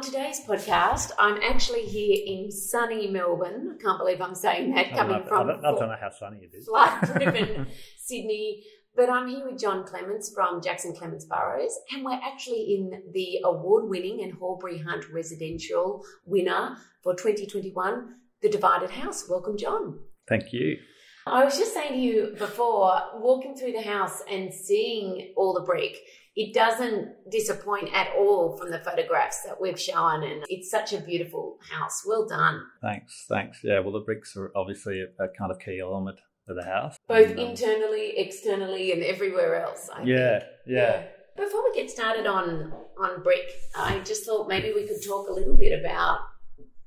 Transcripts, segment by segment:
On today's podcast, I'm actually here in sunny Melbourne. I can't believe I'm saying that coming from I don't, I don't know how sunny it is. flood-driven Sydney. But I'm here with John Clements from Jackson Clements Burrows, and we're actually in the award-winning and Horbury Hunt residential winner for 2021, The Divided House. Welcome, John. Thank you. I was just saying to you before, walking through the house and seeing all the brick, it doesn't disappoint at all from the photographs that we've shown, and it's such a beautiful house. Well done. Thanks. Thanks. Yeah. Well, the bricks are obviously a, a kind of key element of the house. Both And, um, internally, externally, and everywhere else. I Yeah. think. Yeah. Before we get started on on brick, I just thought maybe we could talk a little bit about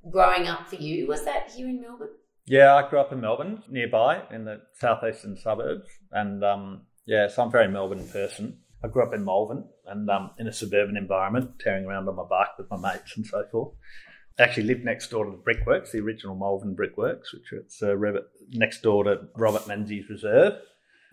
growing up for you. Was that here in Melbourne? Yeah. I grew up in Melbourne, nearby in the southeastern suburbs, and um, yeah, so I'm a very Melbourne person. I grew up in Malvern and um, in a suburban environment, tearing around on my bike with my mates and so forth. I actually lived next door to the Brickworks, the original Malvern Brickworks, which is uh, next door to Robert Menzies Reserve.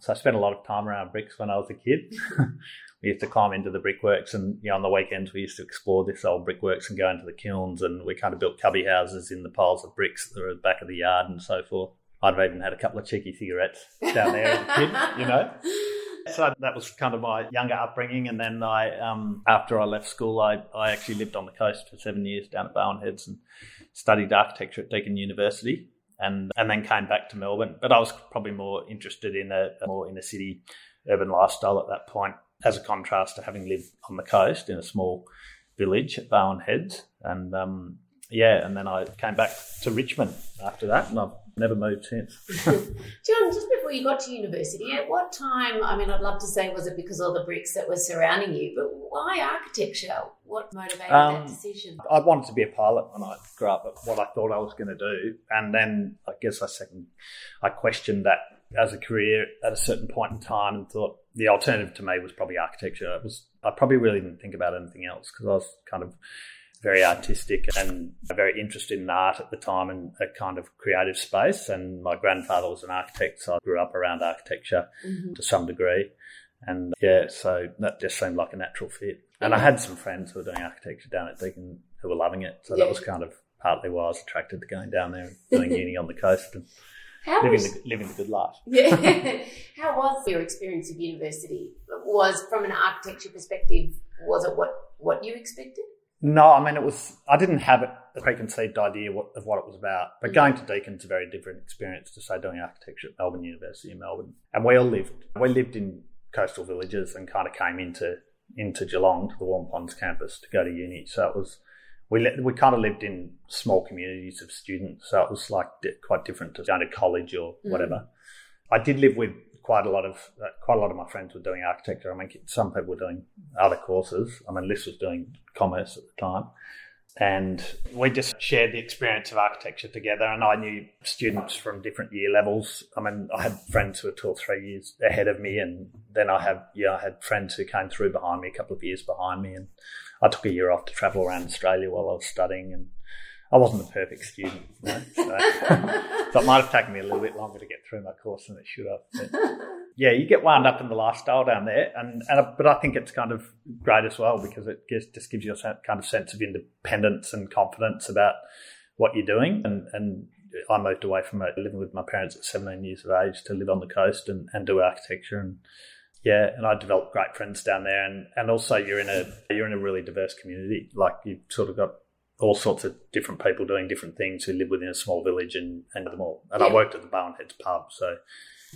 So I spent a lot of time around bricks when I was a kid. we used to climb into the brickworks, and you know, on the weekends we used to explore this old brickworks and go into the kilns, and we kind of built cubby houses in the piles of bricks that were at the back of the yard and so forth. I'd have even had a couple of cheeky cigarettes down there as a kid, you know. So that was kind of my younger upbringing, and then I, um, after I left school, I, I actually lived on the coast for seven years down at Barwon Heads and studied architecture at Deakin University, and and then came back to Melbourne. But I was probably more interested in a, a more inner city urban lifestyle at that point, as a contrast to having lived on the coast in a small village at Barwon Heads, and um, yeah, and then I came back to Richmond after that, and I've never moved since. John, just before you got to university, at what time? I mean, I'd love to say, was it because all the bricks that were surrounding you, but why architecture? What motivated Um, that decision? I wanted to be a pilot when I grew up, what I thought I was going to do. And then I guess I second, I questioned that as a career at a certain point in time and thought the alternative to me was probably architecture. It was, I probably really didn't think about anything else because I was kind of very artistic and very interested in art at the time and a kind of creative space. And my grandfather was an architect, so I grew up around architecture Mhm. to some degree. And yeah, so that just seemed like a natural fit. And I had some friends who were doing architecture down at Deakin who were loving it. So Yeah. that was kind of partly why I was attracted to going down there and doing uni on the coast and How living was the, living the good life. yeah? How was your experience of university? Was from an architecture perspective, was it what what you expected? No, I mean, it was, I didn't have a preconceived idea what, of what it was about. But Mhm. going to Deakin's a very different experience to, say, doing architecture at Melbourne University in Melbourne. And we all lived, we lived in coastal villages and kind of came into, into Geelong to the Waurn Ponds campus to go to uni. So it was, we, we kind of lived in small communities of students. So it was like di- quite different to going to college or Mhm. whatever. I did live with quite a lot of uh, quite a lot of my friends were doing architecture. I mean, some people were doing other courses. I mean, Liz was doing commerce at the time, and we just shared the experience of architecture together. And I knew students from different year levels. I mean, I had friends who were two or three years ahead of me, and then I have yeah, I had friends who came through behind me, a couple of years behind me, and I took a year off to travel around Australia while I was studying and. I wasn't the perfect student, you know, so, so it might have taken me a little bit longer to get through my course than it should have. But yeah, you get wound up in the lifestyle down there, and, and but I think it's kind of great as well because it gives, just gives you a kind of sense of independence and confidence about what you're doing. And, and I moved away from it, living with my parents at 17 years of age to live on the coast and, and do architecture and yeah, and I developed great friends down there, and, and also you're in a you're in a really diverse community. Like you've sort of got all sorts of different people doing different things who live within a small village and and them all. And I worked at the Barwon Heads pub, so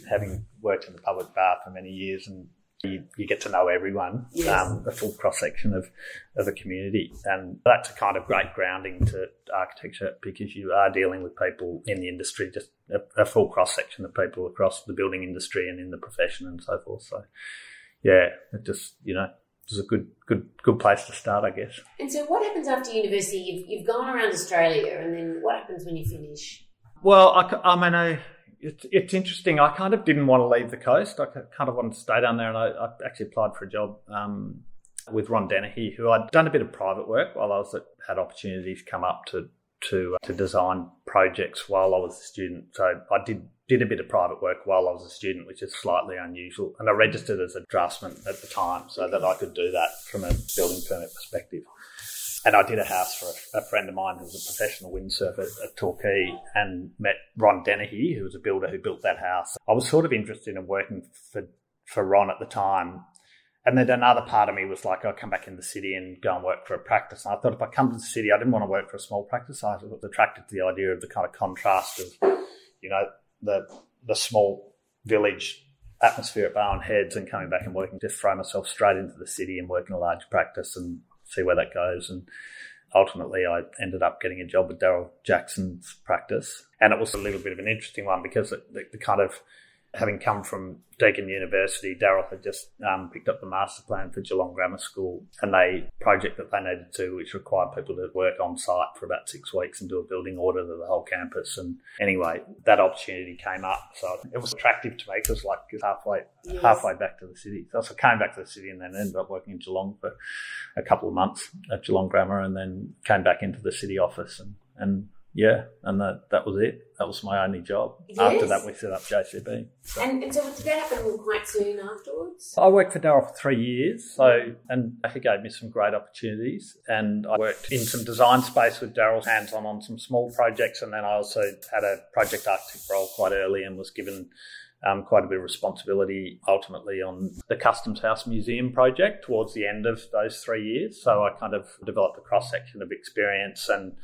having worked in the public bar for many years, and you, you get to know everyone, Yes. um, a full cross section of of a community, and that's a kind of great grounding to architecture because you are dealing with people in the industry, just a, a full cross section of people across the building industry and in the profession and so forth. So, yeah, it just you know was a good good good place to start, I guess. And so, what happens after university? You've you've gone around Australia, and then what happens when you finish? Well, I, I mean, I, it's it's interesting. I kind of didn't want to leave the coast. I kind of wanted to stay down there, and I, I actually applied for a job. Um, with Ron Dennehy, who I'd done a bit of private work while I was at, had opportunities come up to to uh, to design projects while I was a student. So I did did a bit of private work while I was a student, which is slightly unusual. And I registered as a draftsman at the time so that I could do that from a building permit perspective. And I did a house for a, a friend of mine who was a professional windsurfer at Torquay and met Ron Dennehy, who was a builder who built that house. I was sort of interested in working for, for Ron at the time and then another part of me was like, I'll come back in the city and go and work for a practice. And I thought if I come to the city, I didn't want to work for a small practice. I was attracted to the idea of the kind of contrast of, you know, the the small village atmosphere at Barwon Heads and coming back and working, just throw myself straight into the city and work in a large practice and see where that goes. And ultimately, I ended up getting a job with Daryl Jackson's practice. And it was a little bit of an interesting one because the, the kind of having come from Deakin University, Daryl had just um, picked up the master plan for Geelong Grammar School, and they project that they needed to, which required people to work on site for about six weeks and do a building audit of the whole campus. And anyway, that opportunity came up, so it was attractive to me because like halfway yes. halfway back to the city. So I came back to the city and then ended up working in Geelong for a couple of months at Geelong Grammar, and then came back into the city office and and yeah, and that that was it. That was my only job. Yes. After that, we set up JCB. So. And, and, so, did that happen quite soon afterwards? I worked for Daryl for three years, so and he gave me some great opportunities. And I worked in some design space with Daryl, hands on on some small projects, and then I also had a project architect role quite early and was given. Um, quite a bit of responsibility ultimately on the Customs House Museum project towards the end of those three years. So I kind of developed a cross section of experience and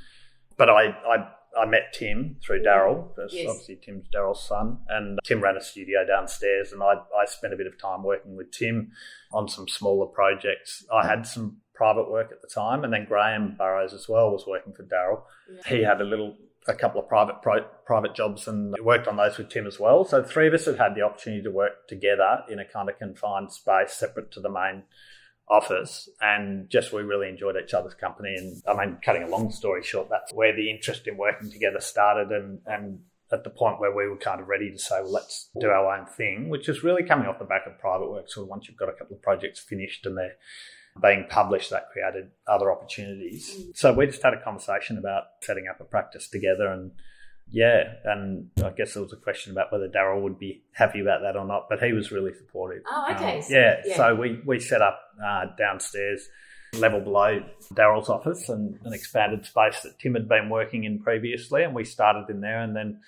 but I, I I met Tim through Daryl. Mm. Yes. Obviously, Tim's Daryl's son, and Tim ran a studio downstairs, and I, I spent a bit of time working with Tim on some smaller projects. I had some private work at the time, and then Graham Burrows as well was working for Daryl. Yeah. He had a little, a couple of private pro, private jobs, and worked on those with Tim as well. So three of us had had the opportunity to work together in a kind of confined space, separate to the main office and just we really enjoyed each other's company. And I mean cutting a long story short that's where the interest in working together started and and at the point where we were kind of ready to say well let's do our own thing which is really coming off the back of private work. So once you've got a couple of projects finished and they're being published that created other opportunities. Mm. so we just had a conversation about setting up a practice together and yeah, and I guess there was a question about whether Daryl would be happy about that or not, but he was really supportive. Oh, okay. Um, yeah, yeah, so we, we set up uh, downstairs, level below Daryl's office, and an expanded space that Tim had been working in previously, and we started in there and then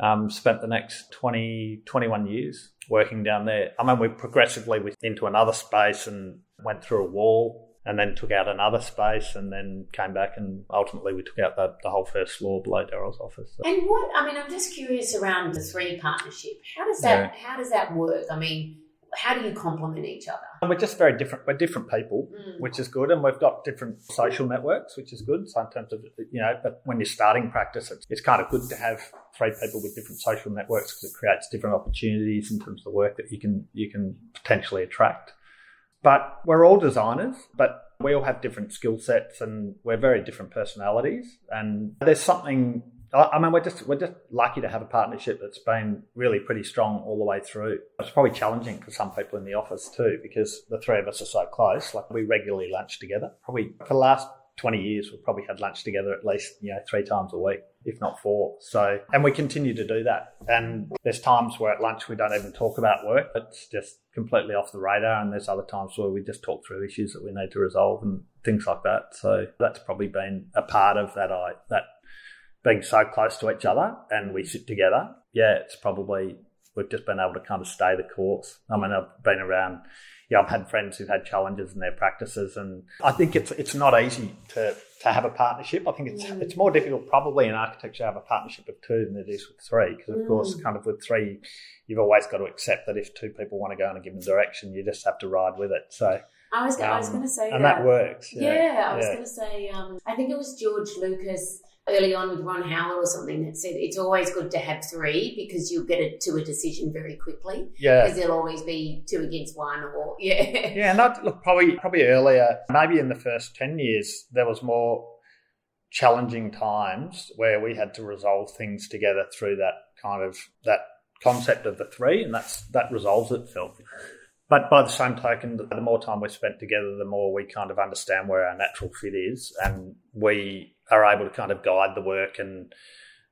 um, spent the next 20, 21 years working down there. I mean, we progressively went into another space and went through a wall and then took out another space and then came back and ultimately we took out the, the whole first floor below Daryl's office. So. And what I mean, I'm just curious around the three partnership. How does that yeah. how does that work? I mean, how do you complement each other? And we're just very different. We're different people, mm. which is good, and we've got different social networks, which is good. So in terms of you know, but when you're starting practice, it's, it's kind of good to have three people with different social networks because it creates different opportunities in terms of the work that you can you can potentially attract. But we're all designers, but we all have different skill sets and we're very different personalities. And there's something I mean, we're just we're just lucky to have a partnership that's been really pretty strong all the way through. It's probably challenging for some people in the office too, because the three of us are so close. Like we regularly lunch together. Probably for the last 20 years, we've probably had lunch together at least, you know, three times a week, if not four. So, and we continue to do that. And there's times where at lunch we don't even talk about work. It's just completely off the radar. And there's other times where we just talk through issues that we need to resolve and things like that. So that's probably been a part of that, I, that being so close to each other and we sit together. Yeah, it's probably, we've just been able to kind of stay the course. I mean, I've been around yeah, I've had friends who've had challenges in their practices, and I think it's it's not easy to to have a partnership. I think it's mm. it's more difficult probably in architecture to have a partnership of two than it is with three, because of mm. course, kind of with three, you've always got to accept that if two people want to go in a given direction, you just have to ride with it. So. I was, um, I was um, going to say and that, that works. Yeah, yeah I was yeah. going to say. Um, I think it was George Lucas early on with Ron Howell or something that said it's always good to have three because you'll get it to a decision very quickly. Yeah. Because there'll always be two against one or yeah. Yeah, not look probably probably earlier, maybe in the first ten years, there was more challenging times where we had to resolve things together through that kind of that concept of the three, and that's that resolves itself. But by the same token, the more time we spent together, the more we kind of understand where our natural fit is, and we are able to kind of guide the work and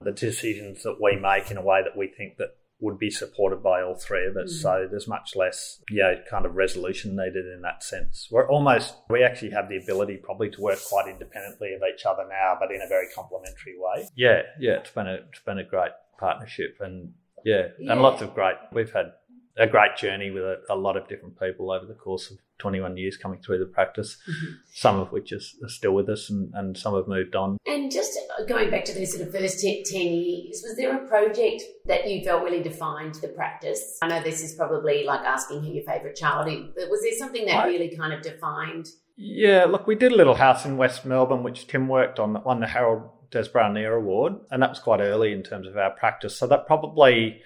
the decisions that we make in a way that we think that would be supported by all three of us. Mm. So there's much less, yeah, kind of resolution needed in that sense. We're almost, we actually have the ability probably to work quite independently of each other now, but in a very complementary way. Yeah, yeah, it's been a, it's been a great partnership and yeah, yeah. and lots of great, we've had a great journey with a, a, lot of different people over the course of 21 years coming through the practice, mm-hmm. some of which is, are still with us and, and some have moved on. And just going back to those sort of first 10 years, was there a project that you felt really defined the practice? I know this is probably like asking who your favourite child is, but was there something that I, really kind of defined? Yeah, look, we did a little house in West Melbourne, which Tim worked on, that won the Harold Desbrowe-Annear Award, and that was quite early in terms of our practice. So that probably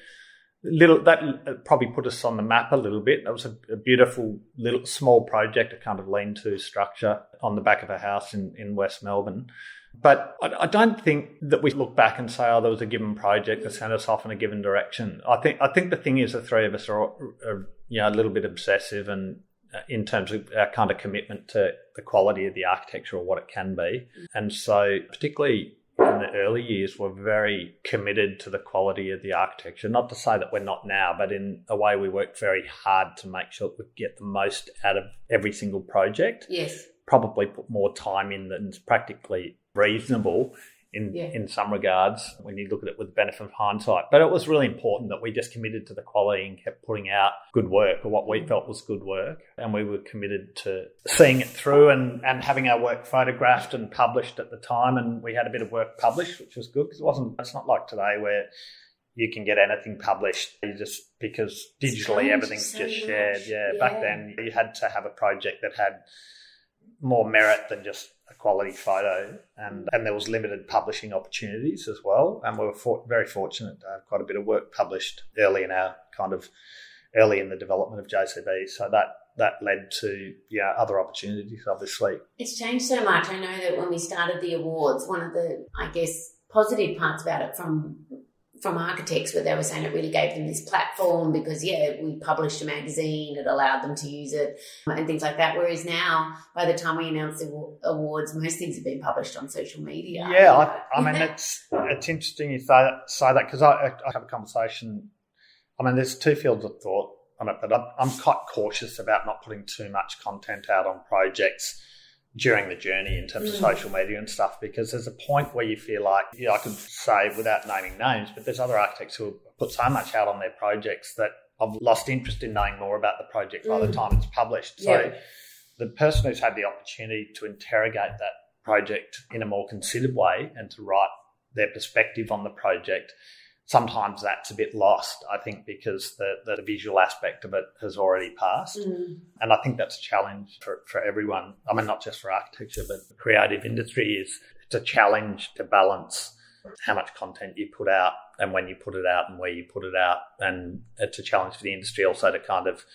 little that probably put us on the map a little bit. It was a, a, beautiful little small project, a kind of lean-to structure on the back of a house in, in West Melbourne. But I, I, don't think that we look back and say, "Oh, there was a given project that sent us off in a given direction." I think I think the thing is, the three of us are, are you know a little bit obsessive and uh, in terms of our kind of commitment to the quality of the architecture or what it can be. And so, particularly in the early years we were very committed to the quality of the architecture. Not to say that we're not now, but in a way we worked very hard to make sure that we get the most out of every single project. Yes. Probably put more time in than's practically reasonable in yeah. in some regards when you look at it with the benefit of hindsight. But it was really important that we just committed to the quality and kept putting out good work or what we felt was good work. And we were committed to seeing it through and, and having our work photographed and published at the time. And we had a bit of work published, which was good because it wasn't, it's not like today where you can get anything published you just because digitally everything's so just shared. Yeah, yeah, back then you had to have a project that had more merit than just a quality photo, and and there was limited publishing opportunities as well. And we were for, very fortunate to have quite a bit of work published early in our kind of early in the development of JCB. So that that led to yeah other opportunities. Obviously, it's changed so much. I know that when we started the awards, one of the I guess positive parts about it from from architects where they were saying it really gave them this platform because yeah we published a magazine it allowed them to use it and things like that. Whereas now by the time we announce the awards most things have been published on social media. Yeah I, I, mean it's it's interesting you say that say that because I, I have a conversation I mean there's two fields of thought on it but I'm, I'm quite cautious about not putting too much content out on projects during the journey in terms of mm. social media and stuff because there's a point where you feel like you know, I could say without naming names, but there's other architects who put so much out on their projects that I've lost interest in knowing more about the project mm. by the mm. time it's published. So yeah. the person who's had the opportunity to interrogate that project in a more considered way and to write their perspective on the project sometimes that's a bit lost, I think, because the, the visual aspect of it has already passed. Mm. And I think that's a challenge for, for everyone. I mean, not just for architecture, but the creative industry is it's a challenge to balance how much content you put out and when you put it out and where you put it out. And it's a challenge for the industry also to kind of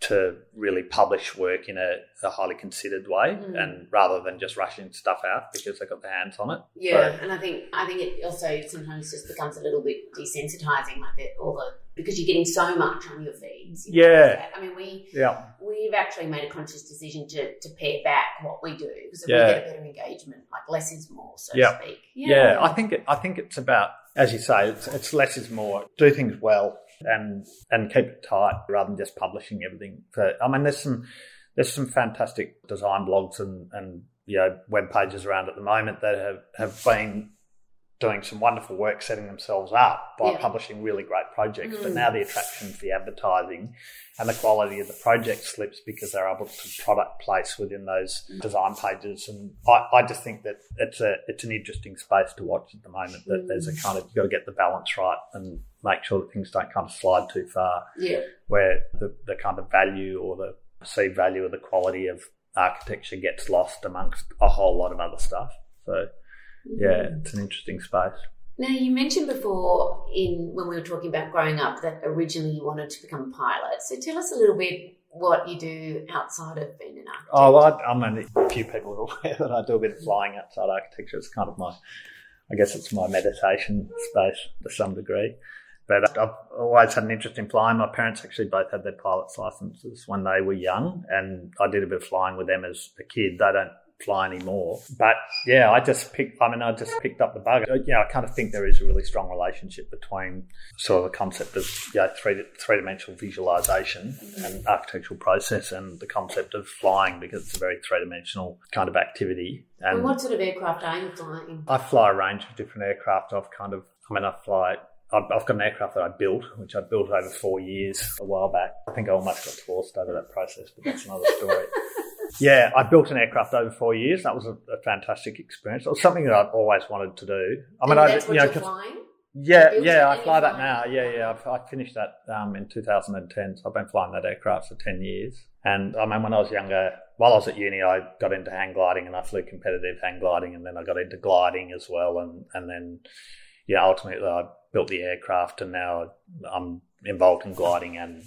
to really publish work in a, a highly considered way mm. and rather than just rushing stuff out because they've got their hands on it. Yeah, so, and I think I think it also sometimes just becomes a little bit desensitizing, like that all the because you're getting so much on your feeds. You yeah, I mean we yeah we've actually made a conscious decision to to pare back what we do because yeah. we get a better engagement. Like less is more, so yeah. to speak. Yeah. yeah, I think it, I think it's about as you say, it's, it's less is more. Do things well and and keep it tight rather than just publishing everything. For, I mean, there's some there's some fantastic design blogs and and you know web pages around at the moment that have have been doing some wonderful work setting themselves up by yeah. publishing really great projects. Mm. But now the attraction for the advertising and the quality of the project slips because they're able to product place within those mm. design pages. And I, I, just think that it's a it's an interesting space to watch at the moment. That mm. there's a mm. kind of you've got to get the balance right and make sure that things don't kind of slide too far. Yeah. Where the, the kind of value or the perceived value or the quality of architecture gets lost amongst a whole lot of other stuff. So yeah, mm-hmm. it's an interesting space. Now, you mentioned before in when we were talking about growing up that originally you wanted to become a pilot. So tell us a little bit what you do outside of being an architect. Oh, well, I, I'm only a few people are aware that I do a bit of mm-hmm. flying outside architecture. It's kind of my, I guess it's my meditation space to some degree. But uh, I've always had an interest in flying. My parents actually both had their pilot's licenses when they were young, and I did a bit of flying with them as a kid. They don't fly anymore. But yeah, I just picked, I mean, I just picked up the bug. Uh, yeah, I kind of think there is a really strong relationship between sort of the concept of you know, three, three dimensional visualization and architectural process and the concept of flying because it's a very three dimensional kind of activity. And, and, what sort of aircraft are you flying? I fly a range of different aircraft. I've kind of, I mean, I fly I've got an aircraft that I built, which I built over four years a while back. I think I almost got divorced over that process, but that's another story. Yeah, I built an aircraft over four years. That was a, a fantastic experience. It was something that I've always wanted to do. I mean, and that's I, what you know, you're flying. Yeah, yeah, I fly that now. Yeah, yeah, I've, I finished that um, in 2010. So I've been flying that aircraft for 10 years. And I mean, when I was younger, while I was at uni, I got into hang gliding and I flew competitive hang gliding, and then I got into gliding as well. And and then, yeah, ultimately I built the aircraft, and now I'm involved in gliding and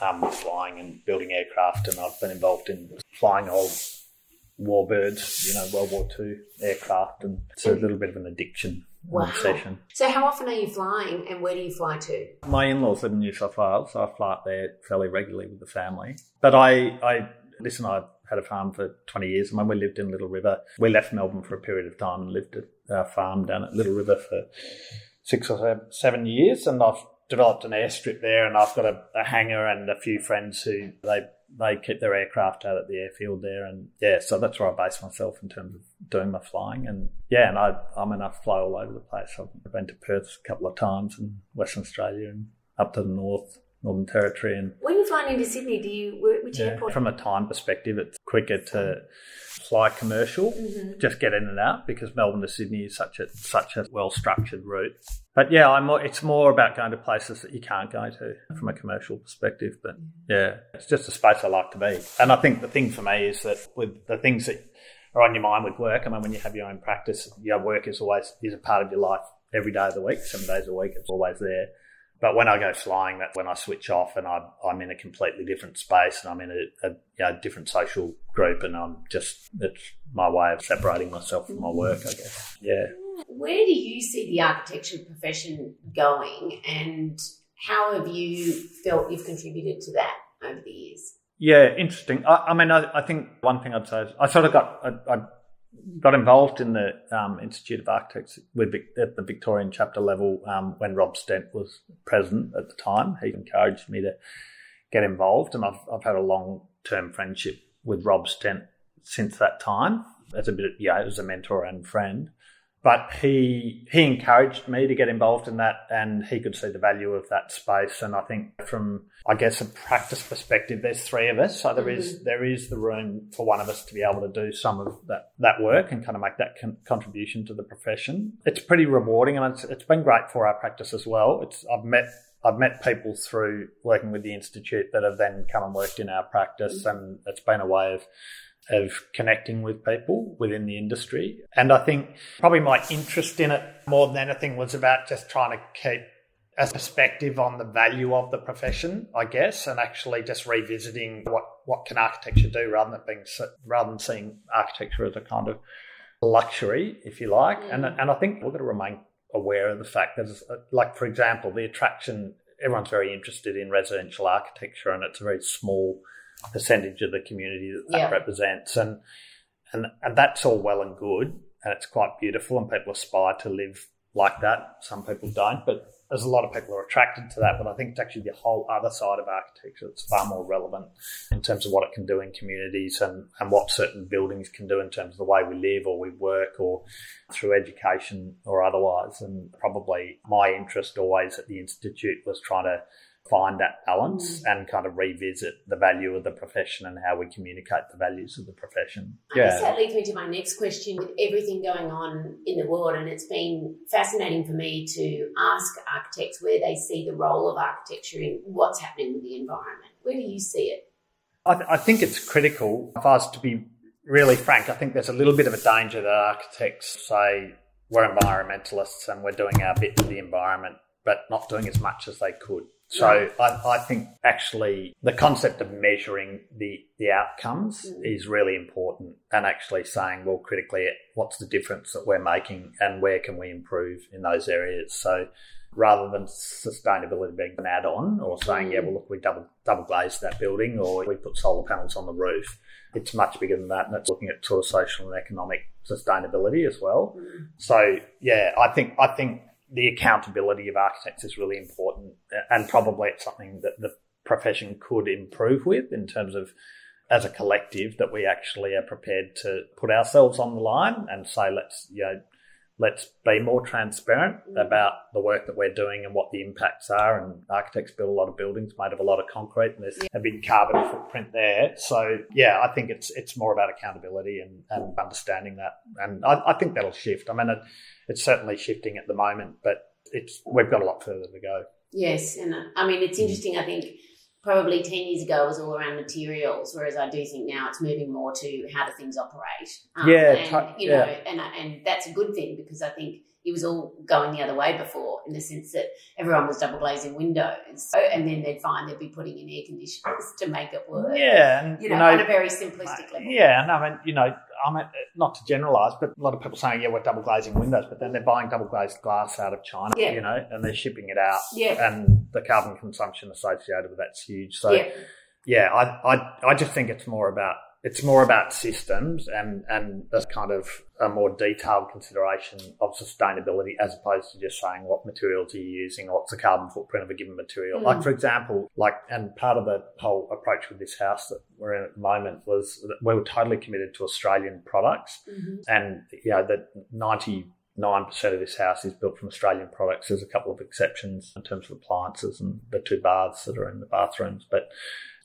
um, flying and building aircraft, and I've been involved in flying old warbirds, you know, World War II aircraft, and it's a little bit of an addiction. Wow. Obsession. So, how often are you flying, and where do you fly to? My in-laws live in New South Wales, so I fly up there fairly regularly with the family. But I, I listen, I had a farm for 20 years, and when we lived in Little River, we left Melbourne for a period of time and lived at our farm down at Little River for six or seven years, and I've developed an airstrip there, and I've got a, a hangar and a few friends who they they keep their aircraft out at the airfield there, and yeah, so that's where I base myself in terms of doing my flying, and yeah, and I I mean I fly all over the place. I've been to Perth a couple of times, and Western Australia, and up to the north. Northern Territory and when you're flying into Sydney, do you which yeah, airport? From a time perspective, it's quicker to fly commercial, mm-hmm. just get in and out because Melbourne to Sydney is such a such a well structured route. But yeah, I'm more, it's more about going to places that you can't go to from a commercial perspective. But yeah, it's just a space I like to be. And I think the thing for me is that with the things that are on your mind with work, I mean, when you have your own practice, your work is always is a part of your life every day of the week, seven days a week. It's always there. But when I go flying, that's when I switch off and I, am in a completely different space and I'm in a, a you know, different social group and I'm just, it's my way of separating myself from my work, I guess. Yeah. Where do you see the architecture profession going and how have you felt you've contributed to that over the years? Yeah, interesting. I, I mean, I, I, think one thing I'd say is I sort of got, I, I got involved in the um, Institute of Architects with at the Victorian chapter level um, when Rob Stent was president at the time. He encouraged me to get involved, and I've I've had a long term friendship with Rob Stent since that time. As a bit, yeah, as a mentor and friend but he he encouraged me to get involved in that and he could see the value of that space and i think from i guess a practice perspective there's three of us so there mm-hmm. is there is the room for one of us to be able to do some of that that work and kind of make that con- contribution to the profession it's pretty rewarding and it's, it's been great for our practice as well it's i've met I've met people through working with the institute that have then come and worked in our practice, mm-hmm. and it's been a way of of connecting with people within the industry. And I think probably my interest in it more than anything was about just trying to keep a perspective on the value of the profession, I guess, and actually just revisiting what, what can architecture do rather than being rather than seeing architecture as a kind of luxury, if you like. Mm. And and I think we've got to remain aware of the fact that, like for example, the attraction. Everyone's very interested in residential architecture, and it's a very small percentage of the community that that yeah. represents. And, and, and that's all well and good. And it's quite beautiful and people aspire to live like that. Some people don't, but there's a lot of people who are attracted to that. But I think it's actually the whole other side of architecture that's far more relevant in terms of what it can do in communities and, and what certain buildings can do in terms of the way we live or we work or through education or otherwise. And probably my interest always at the Institute was trying to find that balance mm. and kind of revisit the value of the profession and how we communicate the values of the profession. I yeah. guess that leads me to my next question with everything going on in the world. And it's been fascinating for me to ask architects where they see the role of architecture in what's happening with the environment. Where do you see it? I, th- I think it's critical. If I was to be really frank, I think there's a little bit of a danger that architects say we're environmentalists and we're doing our bit for the environment, but not doing as much as they could. So I, I think actually the concept of measuring the, the outcomes mm. is really important and actually saying, well, critically, what's the difference that we're making and where can we improve in those areas? So rather than sustainability being an add-on or saying, yeah, mm. well, look, we double double glazed that building or we put solar panels on the roof. It's much bigger than that, and it's looking at sort of social and economic sustainability as well. Mm. So, yeah, I think I think the accountability of architects is really important, and probably it's something that the profession could improve with in terms of as a collective that we actually are prepared to put ourselves on the line and say let's you know let's be more transparent about the work that we're doing and what the impacts are. And architects build a lot of buildings made of a lot of concrete, and there's a big carbon footprint there. So yeah, I think it's it's more about accountability and, and understanding that, and I, I think that'll shift. I mean, it, it's certainly shifting at the moment, but it's we've got a lot further to go. Yes, and uh, I mean it's interesting. I think probably 10 years ago was all around materials, whereas I do think now it's moving more to how do things operate. Um, yeah, and, you know, yeah. and and that's a good thing because I think it was all going the other way before in the sense that everyone was double glazing windows and then they'd find they'd be putting in air conditioners to make it work. Yeah. And, you know, you know on a very simplistic level. Yeah. And I mean, you know, I mean, not to generalise, but a lot of people saying, yeah, we're double glazing windows, but then they're buying double glazed glass out of China, yeah. you know, and they're shipping it out. Yeah. And the carbon consumption associated with that's huge. So, yeah, yeah I, I, I just think it's more about it's more about systems and and this kind of a more detailed consideration of sustainability as opposed to just saying what materials are you using, what's the carbon footprint of a given material. Mm. Like for example, like and part of the whole approach with this house that we're in at the moment was that we were totally committed to Australian products, mm-hmm. and you know that ninety nine percent of this house is built from Australian products. There's a couple of exceptions in terms of appliances and the two baths that are in the bathrooms, but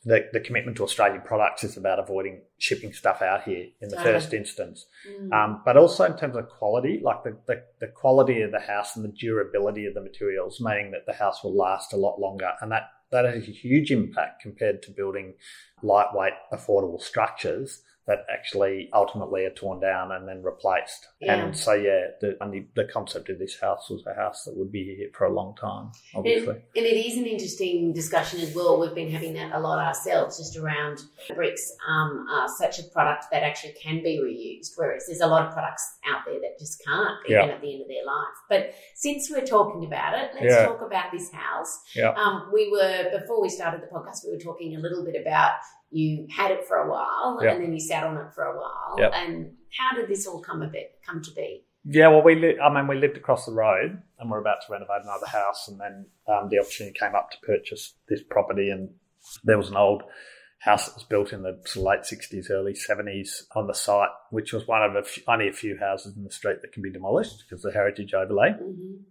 the, the commitment to Australian products is about avoiding shipping stuff out here in the first instance. Mm. Um, but also in terms of quality, like the, the, the, quality of the house and the durability of the materials, meaning that the house will last a lot longer. And that, that has a huge impact compared to building lightweight, affordable structures that actually ultimately are torn down and then replaced. Yeah. And so, yeah, the, the, the concept of this house was a house that would be here for a long time, obviously. And, and, it is an interesting discussion as well. We've been having that a lot ourselves, just around bricks um, are such a product that actually can be reused, whereas there's a lot of products out there that just can't, even yeah. at the end of their life. But since we're talking about it, let's yeah. talk about this house. Yeah. Um, we were, before we started the podcast, we were talking a little bit about you had it for a while yep. and then you sat on it for a while. Yep. And how did this all come a bit come to be? Yeah, well, we li- I mean, we lived across the road, and we're about to renovate another house, and then um, the opportunity came up to purchase this property, and there was an old house that was built in the late sixties, early seventies on the site, which was one of a f- only a few houses in the street that can be demolished because of the heritage overlay. Mm-hmm.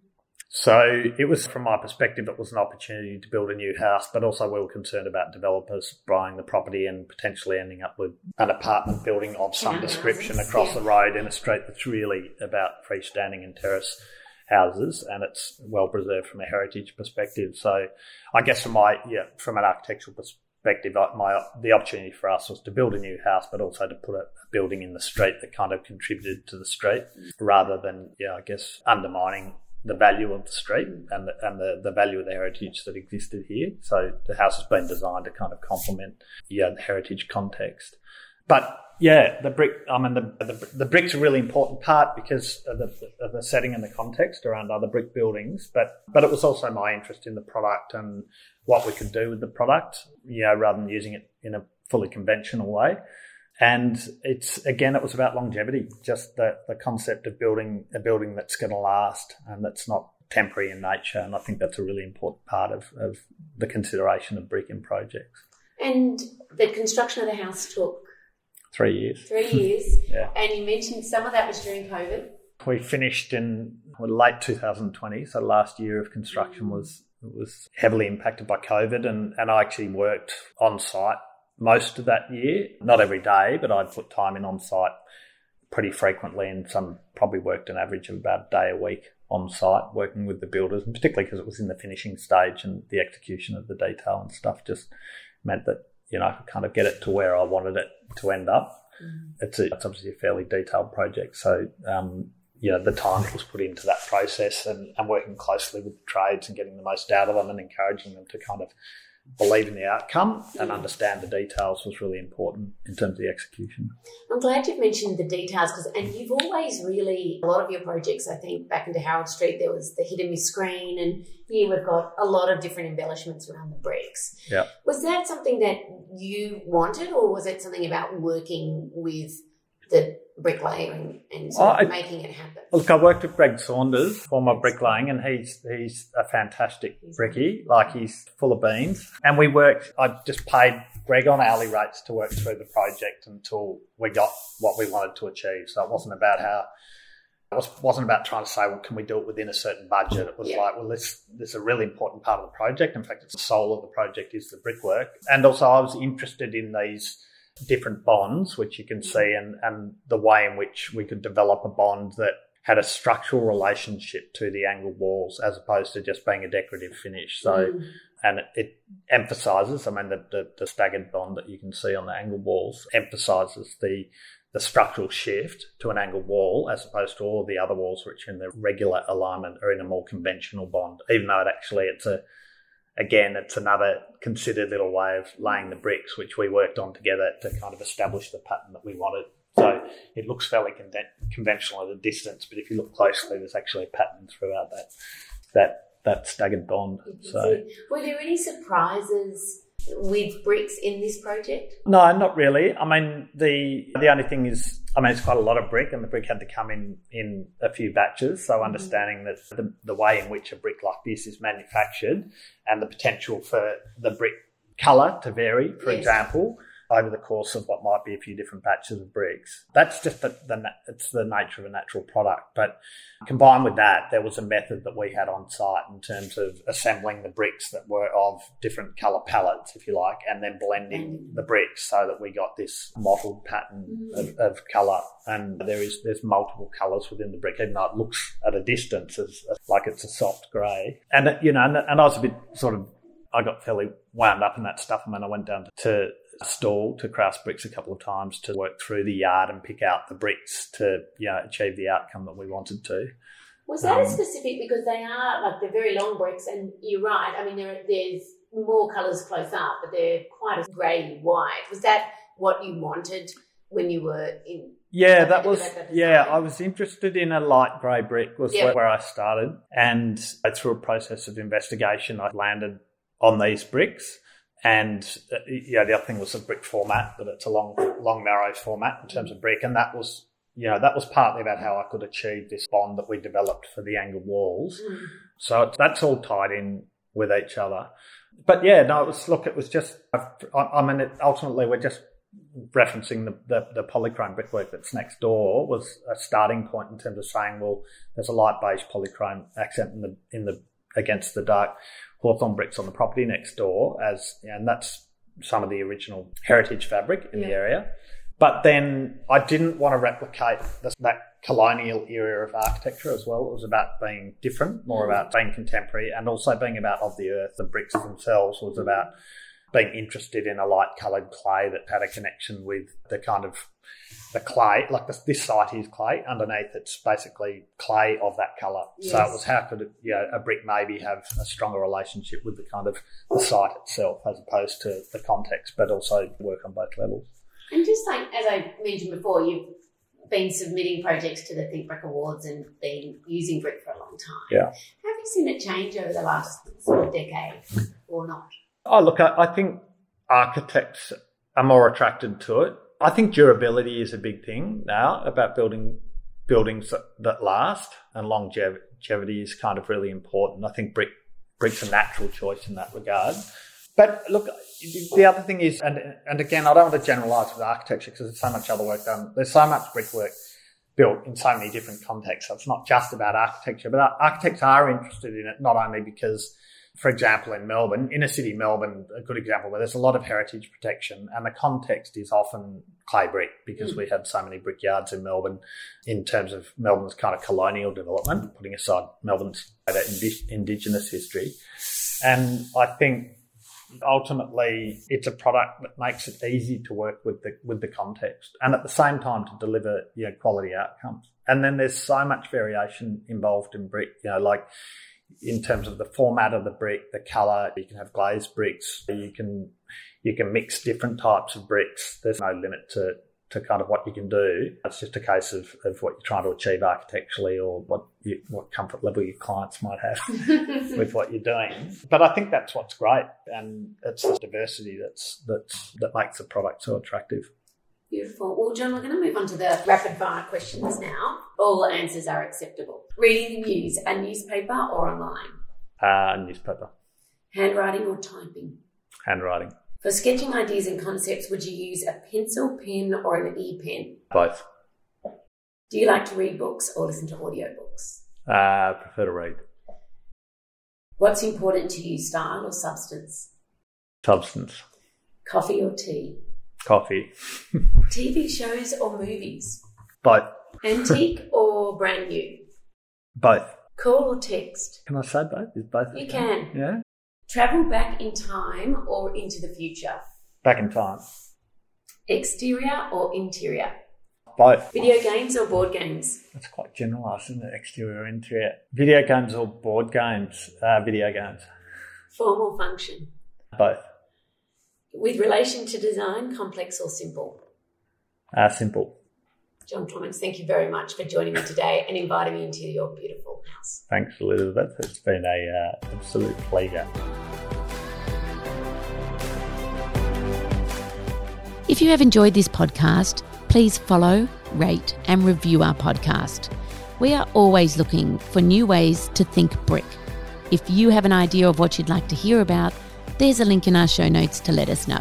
So it was, from my perspective, it was an opportunity to build a new house, but also we were concerned about developers buying the property and potentially ending up with an apartment building of some description across yeah. the road in a street that's really about freestanding and terrace houses, and it's well preserved from a heritage perspective. So I guess from my yeah, from an architectural perspective, my the opportunity for us was to build a new house, but also to put a building in the street that kind of contributed to the street, rather than yeah, I guess undermining the value of the street and the, and the, the value of the heritage that existed here. So the house has been designed to kind of complement yeah, the uh, heritage context. But yeah, the brick, I mean, the, the, the brick's a really important part because of the, of the setting and the context around other brick buildings. But, but it was also my interest in the product and what we could do with the product, you know, rather than using it in a fully conventional way. And it's again, it was about longevity, just the, the concept of building a building that's going to last and that's not temporary in nature. And I think that's a really important part of, of the consideration of brick in projects. And the construction of the house took three years. Three years. yeah. And you mentioned some of that was during COVID. We finished in late 2020, so last year of construction was was heavily impacted by COVID, and, and I actually worked on site most of that year. Not every day, but I'd put time in on site pretty frequently and some probably worked an average of about a day a week on site working with the builders and particularly because it was in the finishing stage and the execution of the detail and stuff just meant that you know I could kind of get it to where I wanted it to end up. Mm. It's, a, it's obviously a fairly detailed project, so um, you know the time that was put into that process and, and working closely with the trades and getting the most out of them and encouraging them to kind of believe in the outcome and understand the details was really important in terms of the execution. I'm glad you've mentioned the details because, and you've always really, a lot of your projects, I think back into Harold Street, there was the hit and miss screen, and here we've got a lot of different embellishments around the bricks. Yeah. Was that something that you wanted, or was it something about working with the bricklaying and oh, sort of making it happen? Look, I worked with Greg Saunders, former bricklaying, and he's he's a fantastic bricky. Like he's full of beans. And we worked. I just paid Greg on hourly rates to work through the project until we got what we wanted to achieve. So it wasn't about how. It wasn't about trying to say, well, can we do it within a certain budget? It was yeah. like, well, this, this is a really important part of the project. In fact, it's the soul of the project is the brickwork. And also, I was interested in these different bonds, which you can see, and, and the way in which we could develop a bond that had a structural relationship to the angled walls as opposed to just being a decorative finish. So, mm. and it, it, emphasizes, I mean, the, the, the, staggered bond that you can see on the angled walls emphasizes the, the structural shift to an angled wall as opposed to all the other walls which are in the regular alignment are in a more conventional bond, even though it actually it's a again, it's another considered little way of laying the bricks, which we worked on together to kind of establish the pattern that we wanted. So it looks fairly con- conventional at a distance, but if you look closely, there's actually a pattern throughout that that that staggered bond. So, were there any surprises with bricks in this project? No, not really. I mean, the the only thing is, I mean, it's quite a lot of brick, and the brick had to come in in a few batches. So mm-hmm. understanding that the, the way in which a brick like this is manufactured, and the potential for the brick color to vary, for yes. example, over the course of what might be a few different batches of bricks. That's just the, the, it's the nature of a natural product. But combined with that, there was a method that we had on site in terms of assembling the bricks that were of different color palettes, if you like, and then blending mm. the bricks so that we got this mottled pattern mm. of, of color. And there is there's multiple colors within the brick, even though it looks at a distance as, as like it's a soft grey. And you know, and, and I was a bit sort of I got fairly wound up in that stuff. And then I went down to Stawell to Krause Bricks a couple of times to work through the yard and pick out the bricks to you know achieve the outcome that we wanted to. Was that um, specific because they are like they're very long bricks, and you're right. I mean, there, there's more colours close up, but they're quite a grey white. Was that what you wanted when you were in? Yeah, that was yeah. I was interested in a light grey brick was yep. where I started, and through a process of investigation, I landed on these bricks. And uh, yeah, the other thing was the brick format, that it's a long, long narrow format in terms of brick, and that was you know that was partly about how I could achieve this bond that we developed for the angled walls. Mm. So that's all tied in with each other. But yeah, no, it was look, it was just. I, I mean, it, ultimately, we're just referencing the, the, the, polychrome brickwork that's next door was a starting point in terms of saying, well, there's a light beige polychrome accent in the in the against the dark hawthorn bricks on the property next door as and that's some of the original heritage fabric in yeah. the area. But then I didn't want to replicate this, that colonial era of architecture as well. It was about being different, more mm. about being contemporary, and also being about of the earth. The bricks themselves was about being interested in a light coloured clay that had a connection with the kind of the clay, like this, this site is clay. Underneath, it's basically clay of that colour. Yes. So it was how could it, you know, a brick maybe have a stronger relationship with the kind of the site itself as opposed to the context, but also work on both levels. And just like as I mentioned before, you've been submitting projects to the Think Brick Awards and been using brick for a long time. Yeah. Have you seen it change over the last sort of decade or not? Oh, look, I, I think architects are more attracted to it I think durability is a big thing now about building buildings that, that last, and longevity is kind of really important. I think brick brick's a natural choice in that regard. But look, the other thing is, and and again, I don't want to generalise with architecture because there's so much other work done. There's so much brickwork built in so many different contexts. So it's not just about architecture, but architects are interested in it not only because for example, in Melbourne, inner city Melbourne, a good example where there's a lot of heritage protection and the context is often clay brick because mm. we have so many brickyards in Melbourne in terms of Melbourne's kind of colonial development, putting aside Melbourne's indigenous history. And I think ultimately it's a product that makes it easy to work with the with the context and at the same time to deliver you know, quality outcomes. And then there's so much variation involved in brick, you know, like in terms of the format of the brick, the color. You can have glazed bricks. You can you can mix different types of bricks. There's no limit to to kind of what you can do. It's just a case of, of what you're trying to achieve architecturally or what you, what comfort level your clients might have with what you're doing. But I think that's what's great, and it's the diversity that's that's that makes the product so attractive. Beautiful. Well, John, we're going to move on to the rapid fire questions now. All answers are acceptable. Reading the news, a newspaper or online? Uh, newspaper. Handwriting or typing? Handwriting. For sketching ideas and concepts, would you use a pencil, pen, or an e pen? Both. Do you like to read books or listen to audiobooks? Uh, prefer to read. What's important to you, style or substance? Substance. Coffee or tea? Coffee. TV shows or movies? Both. Antique or brand new? Both. Call or text? Can I say both? Is both? You can. Yeah. Travel back in time or into the future? Back in time. Exterior or interior? Both. Video games or board games? That's quite generalised, isn't it? Exterior, interior. Video games or board games? Uh, video games. Form or function? Both. With relation to design, complex or simple? Uh, simple. John Clements, thank you very much for joining me today and inviting me into your beautiful house. Thanks, Elizabeth. It's been a uh, absolute pleasure. If you have enjoyed this podcast, please follow, rate, and review our podcast. We are always looking for new ways to think brick. If you have an idea of what you'd like to hear about, there's a link in our show notes to let us know.